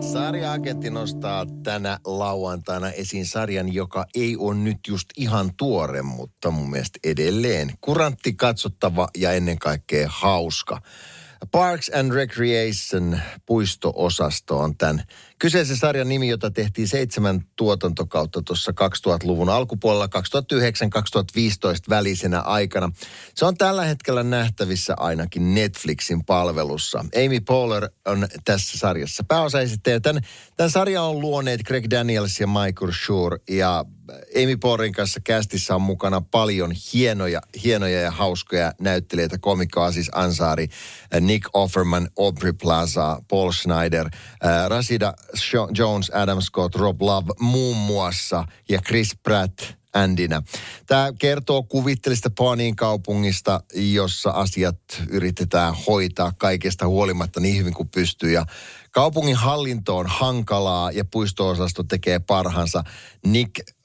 Sarja-agentti nostaa tänä lauantaina esiin sarjan, joka ei ole nyt just ihan tuore, mutta mun mielestä edelleen kurantti, katsottava ja ennen kaikkea hauska. Parks and Recreation puisto-osasto on tämän kyseisen sarjan nimi, jota tehtiin seitsemän tuotantokautta tuossa 2000-luvun alkupuolella 2009-2015 välisenä aikana. Se on tällä hetkellä nähtävissä ainakin Netflixin palvelussa. Amy Poehler on tässä sarjassa pääosaesittäjä. Tämän, tämän sarjan on luoneet Greg Daniels ja Michael Schur ja Amy Poehlerin kanssa kästissä on mukana paljon hienoja, hienoja ja hauskoja näyttelijöitä. Komikko Asis Ansari, Nick Offerman, Aubrey Plaza, Paul Schneider, Rasida Jones, Adam Scott, Rob Love muun muassa ja Chris Pratt Andinä. Tämä kertoo kuvittelista Paanin kaupungista, jossa asiat yritetään hoitaa kaikesta huolimatta niin hyvin kuin pystyy. Ja kaupungin hallinto on hankalaa ja puisto-osasto tekee parhaansa. Nick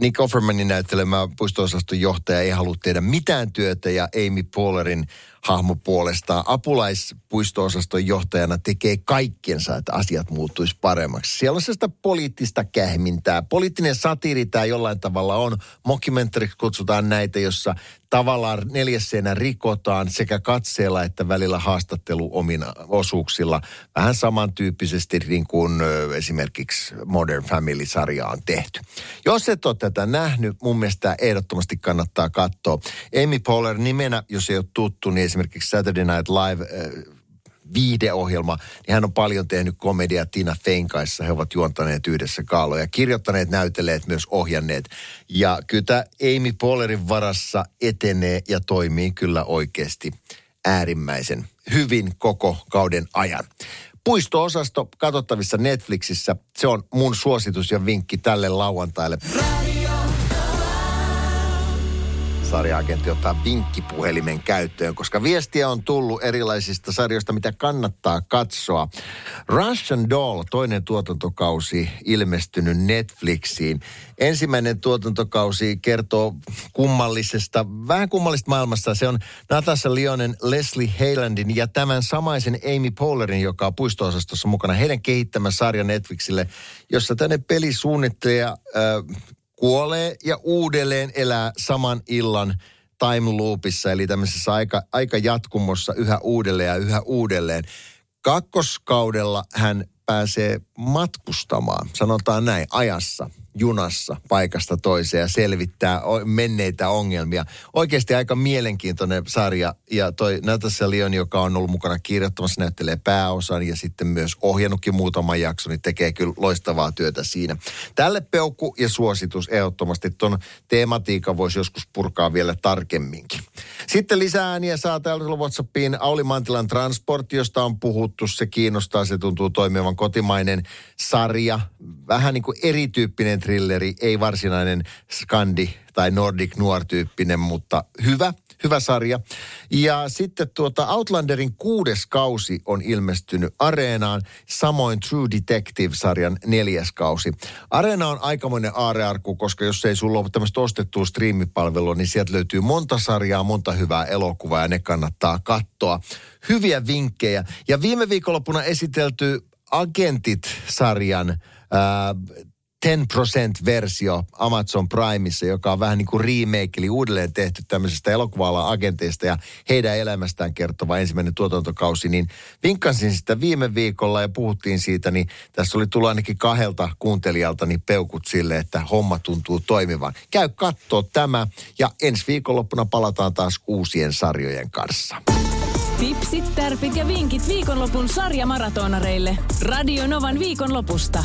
Nick Offermanin näyttelemä puisto-osaston johtaja ei halua tehdä mitään työtä ja Amy Poehlerin hahmo puolestaan apulaispuisto-osaston johtajana tekee kaikkensa, että asiat muuttuisi paremmaksi. Siellä on sellaista poliittista kähmintää. Poliittinen satiiri tämä jollain tavalla on. Mockumentaryksi kutsutaan näitä, jossa tavallaan neljässenä rikotaan sekä katseella että välillä haastattelu omina osuuksilla. Vähän samantyyppisesti niin kuin esimerkiksi Modern Family-sarja on tehty. Jos et ole tätä nähnyt, mun mielestä ehdottomasti kannattaa katsoa. Amy Poehler nimenä, jos ei ole tuttu, niin esimerkiksi Saturday Night Live viideohjelma, niin hän on paljon tehnyt komedia Tina Fein kanssa. He ovat juontaneet yhdessä kaaloja, kirjoittaneet, näytelleet, myös ohjanneet. Ja kyllä tämä Amy Poehlerin varassa etenee ja toimii kyllä oikeasti äärimmäisen hyvin koko kauden ajan. Puisto-osasto katsottavissa Netflixissä. Se on mun suositus ja vinkki tälle lauantaille. Sarja-agentti ottaa vinkkipuhelimen käyttöön, koska viestiä on tullut erilaisista sarjoista, mitä kannattaa katsoa. Russian Doll, toinen tuotantokausi, ilmestynyt Netflixiin. Ensimmäinen tuotantokausi kertoo kummallisesta, vähän kummallista maailmasta. Se on Natasha Lionen, Leslie Haylandin ja tämän samaisen Amy Poehlerin, joka on puisto-osastossa mukana. Heidän kehittämä sarja Netflixille, jossa tänne pelisuunnittelija äh, kuolee ja uudelleen elää saman illan time loopissa, eli tämmöisessä aika, aika jatkumossa yhä uudelleen ja yhä uudelleen. Kakkoskaudella hän pääsee matkustamaan, sanotaan näin, ajassa junassa paikasta toiseen ja selvittää menneitä ongelmia. Oikeasti aika mielenkiintoinen sarja. Ja toi Natasha Leon, joka on ollut mukana kirjoittamassa, näyttelee pääosan ja sitten myös ohjannutkin muutaman jakson, niin tekee kyllä loistavaa työtä siinä. Tälle peukku ja suositus ehdottomasti tuon tematiikan voisi joskus purkaa vielä tarkemminkin. Sitten lisää ääniä saa täällä WhatsAppiin Auli Mantilan Transport, josta on puhuttu. Se kiinnostaa, se tuntuu toimivan kotimainen sarja. Vähän niin kuin erityyppinen trilleri, ei varsinainen skandi tai Nordic Noir-tyyppinen, mutta hyvä, hyvä sarja. Ja sitten tuota Outlanderin kuudes kausi on ilmestynyt Areenaan, samoin True Detective-sarjan neljäs kausi. Areena on aikamoinen aarearku, koska jos ei sulla ole tämmöistä ostettua striimipalvelua, niin sieltä löytyy monta sarjaa, monta hyvää elokuvaa ja ne kannattaa katsoa. Hyviä vinkkejä. Ja viime viikonloppuna esitelty Agentit-sarjan ää, 10%-versio Amazon Primeissa, joka on vähän niin kuin remake, eli uudelleen tehty tämmöisestä elokuva agenteista ja heidän elämästään kertova ensimmäinen tuotantokausi, niin vinkkasin sitä viime viikolla ja puhuttiin siitä, niin tässä oli tullut ainakin kahdelta kuuntelijalta niin peukut sille, että homma tuntuu toimivan. Käy kattoo tämä ja ensi viikonloppuna palataan taas uusien sarjojen kanssa. Tipsit, tärpit ja vinkit viikonlopun sarjamaratonareille. Radio Novan viikonlopusta.